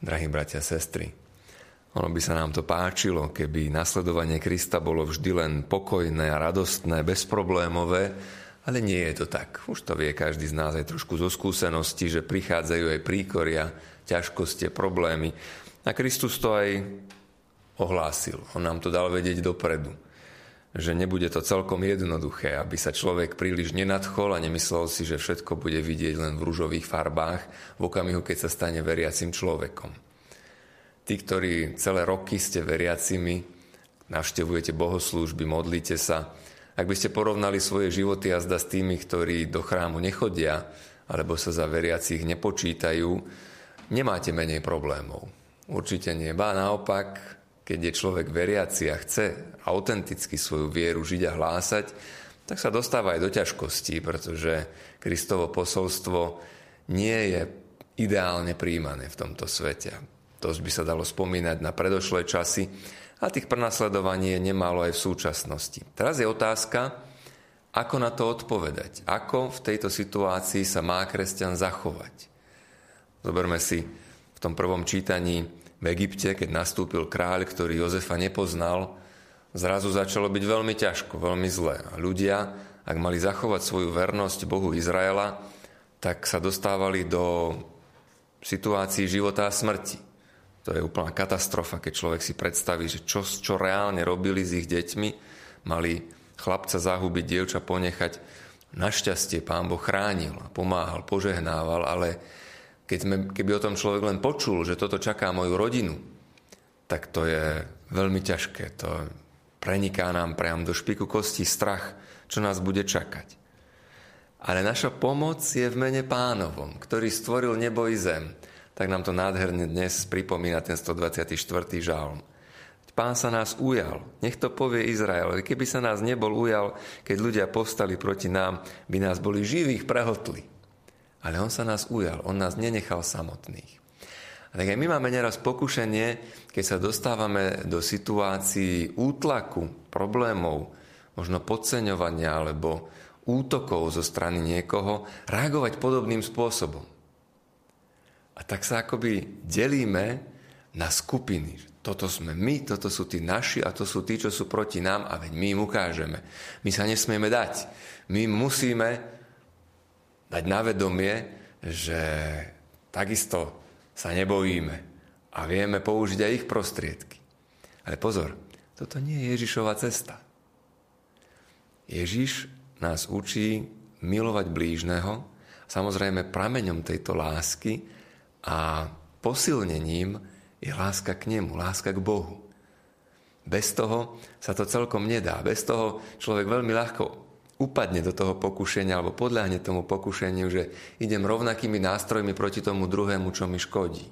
drahí bratia a sestry. Ono by sa nám to páčilo, keby nasledovanie Krista bolo vždy len pokojné a radostné, bezproblémové, ale nie je to tak. Už to vie každý z nás aj trošku zo skúsenosti, že prichádzajú aj príkoria, ťažkosti, problémy. A Kristus to aj ohlásil. On nám to dal vedieť dopredu. Že nebude to celkom jednoduché, aby sa človek príliš nenadchol a nemyslel si, že všetko bude vidieť len v rúžových farbách v okamihu, keď sa stane veriacim človekom. Tí, ktorí celé roky ste veriacimi, navštevujete bohoslúžby, modlíte sa, ak by ste porovnali svoje životy a zda s tými, ktorí do chrámu nechodia, alebo sa za veriacich nepočítajú, nemáte menej problémov. Určite nie. Ba naopak, keď je človek veriaci a chce autenticky svoju vieru žiť a hlásať, tak sa dostáva aj do ťažkostí, pretože Kristovo posolstvo nie je ideálne príjmané v tomto svete. To by sa dalo spomínať na predošlé časy a tých prenasledovaní je nemálo aj v súčasnosti. Teraz je otázka, ako na to odpovedať. Ako v tejto situácii sa má kresťan zachovať. Zoberme si v tom prvom čítaní v Egypte, keď nastúpil kráľ, ktorý Jozefa nepoznal, zrazu začalo byť veľmi ťažko, veľmi zlé. A ľudia, ak mali zachovať svoju vernosť Bohu Izraela, tak sa dostávali do situácií života a smrti. To je úplná katastrofa, keď človek si predstaví, že čo, čo reálne robili s ich deťmi. Mali chlapca zahubiť, dievča ponechať. Našťastie pán Boh chránil pomáhal, požehnával, ale keď sme, keby o tom človek len počul, že toto čaká moju rodinu, tak to je veľmi ťažké. To preniká nám priam do špiku kosti strach, čo nás bude čakať. Ale naša pomoc je v mene pánovom, ktorý stvoril nebo i zem tak nám to nádherne dnes pripomína ten 124. žalm. Pán sa nás ujal. Nech to povie Izrael. Keby sa nás nebol ujal, keď ľudia povstali proti nám, by nás boli živých prehltli. Ale on sa nás ujal. On nás nenechal samotných. A tak aj my máme neraz pokušenie, keď sa dostávame do situácií útlaku, problémov, možno podceňovania alebo útokov zo strany niekoho, reagovať podobným spôsobom. A tak sa akoby delíme na skupiny. Toto sme my, toto sú tí naši a to sú tí, čo sú proti nám a veď my im ukážeme. My sa nesmieme dať. My musíme dať na vedomie, že takisto sa nebojíme a vieme použiť aj ich prostriedky. Ale pozor, toto nie je Ježišova cesta. Ježiš nás učí milovať blížneho, samozrejme prameňom tejto lásky a posilnením je láska k nemu, láska k Bohu. Bez toho sa to celkom nedá. Bez toho človek veľmi ľahko upadne do toho pokušenia alebo podľahne tomu pokušeniu, že idem rovnakými nástrojmi proti tomu druhému, čo mi škodí.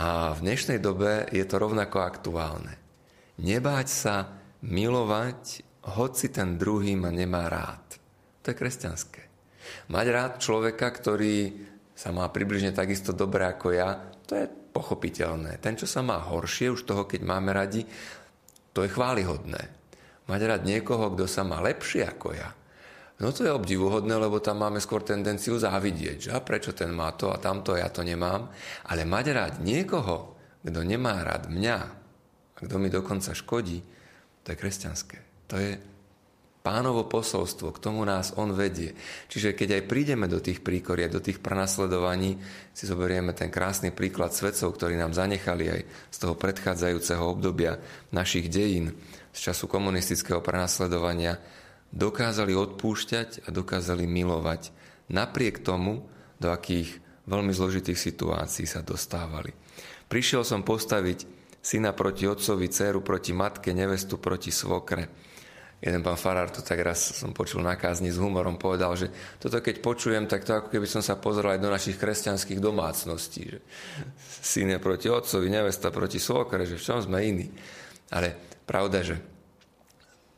A v dnešnej dobe je to rovnako aktuálne. Nebáť sa milovať, hoci ten druhý ma nemá rád. To je kresťanské. Mať rád človeka, ktorý sa má približne takisto dobre ako ja, to je pochopiteľné. Ten, čo sa má horšie, už toho, keď máme radi, to je chválihodné. Mať rád niekoho, kto sa má lepšie ako ja, no to je obdivuhodné, lebo tam máme skôr tendenciu závidieť, že a prečo ten má to a tamto, ja to nemám. Ale mať rád niekoho, kto nemá rád mňa a kto mi dokonca škodí, to je kresťanské. To je pánovo posolstvo, k tomu nás on vedie. Čiže keď aj prídeme do tých príkorí, do tých prenasledovaní, si zoberieme ten krásny príklad svetcov, ktorí nám zanechali aj z toho predchádzajúceho obdobia našich dejín, z času komunistického prenasledovania, dokázali odpúšťať a dokázali milovať. Napriek tomu, do akých veľmi zložitých situácií sa dostávali. Prišiel som postaviť syna proti otcovi, dceru proti matke, nevestu proti svokre jeden pán Farár to tak raz som počul na kázni s humorom, povedal, že toto keď počujem, tak to ako keby som sa pozeral aj do našich kresťanských domácností. Že syn je proti otcovi, nevesta proti svokre, že v čom sme iní. Ale pravda, že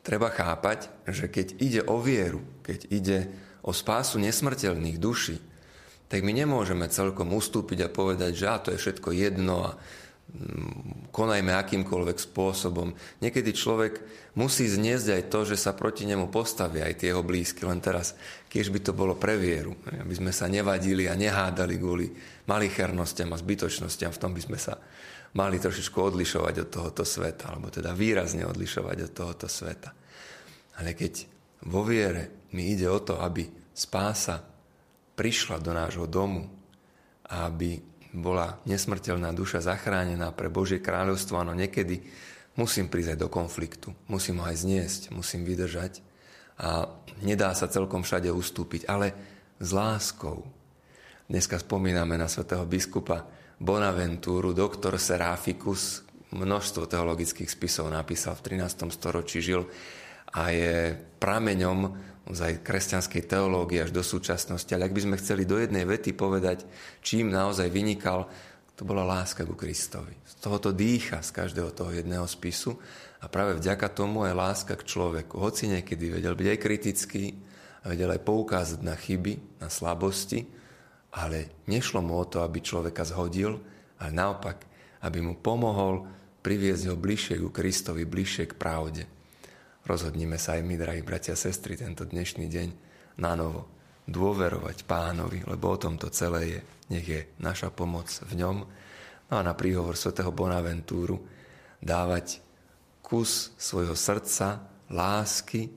treba chápať, že keď ide o vieru, keď ide o spásu nesmrteľných duší, tak my nemôžeme celkom ustúpiť a povedať, že a to je všetko jedno a konajme akýmkoľvek spôsobom. Niekedy človek musí zniesť aj to, že sa proti nemu postavia aj tie jeho blízky. Len teraz, keď by to bolo pre vieru, aby sme sa nevadili a nehádali kvôli malichernostiam a zbytočnostiam, v tom by sme sa mali trošičku odlišovať od tohoto sveta, alebo teda výrazne odlišovať od tohoto sveta. Ale keď vo viere mi ide o to, aby spása prišla do nášho domu a aby bola nesmrteľná duša zachránená pre Božie kráľovstvo, áno, niekedy musím prísť do konfliktu, musím ho aj zniesť, musím vydržať a nedá sa celkom všade ustúpiť, ale s láskou. Dneska spomíname na svätého biskupa Bonaventúru, doktor Seraficus, množstvo teologických spisov napísal v 13. storočí, žil a je prameňom aj kresťanskej teológie až do súčasnosti. Ale ak by sme chceli do jednej vety povedať, čím naozaj vynikal, to bola láska ku Kristovi. Z tohoto dýcha, z každého toho jedného spisu a práve vďaka tomu aj láska k človeku. Hoci niekedy vedel byť aj kritický, a vedel aj poukázať na chyby, na slabosti, ale nešlo mu o to, aby človeka zhodil, ale naopak, aby mu pomohol priviesť ho bližšie ku Kristovi, bližšie k pravde. Rozhodnime sa aj my, drahí bratia a sestry, tento dnešný deň na novo dôverovať pánovi, lebo o tom to celé je. Nech je naša pomoc v ňom. No a na príhovor svätého Bonaventúru dávať kus svojho srdca, lásky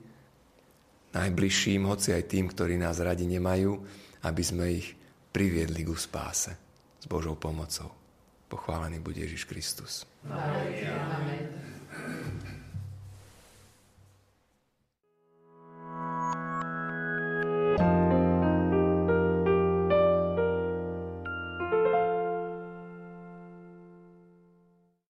najbližším, hoci aj tým, ktorí nás radi nemajú, aby sme ich priviedli ku spáse s Božou pomocou. Pochválený bude Ježiš Kristus. Amen.